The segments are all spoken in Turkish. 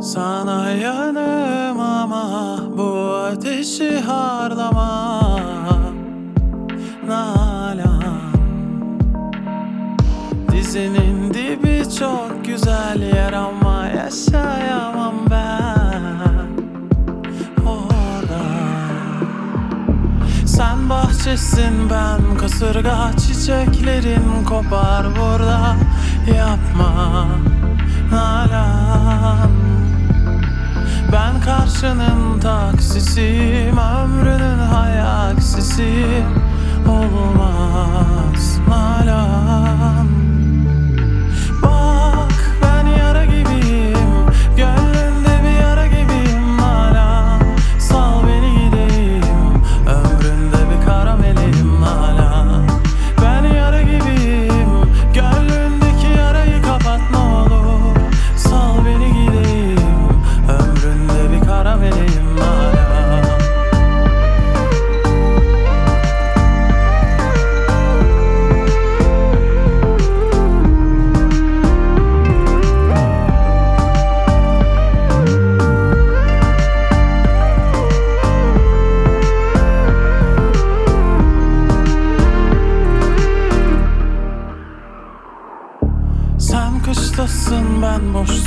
Sana yanım ama bu ateşi harlama. Nalan. Dizinin dibi çok güzel yer ama yaşayamam ben. Orada. Sen bahçesin ben kasırga Çiçeklerin kopar burada. Yapma. Nalan Ben karşının taksisiyim Ömrünün hayaksisiyim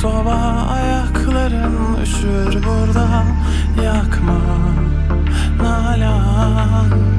soba Ayakların üşür burada Yakma Nalan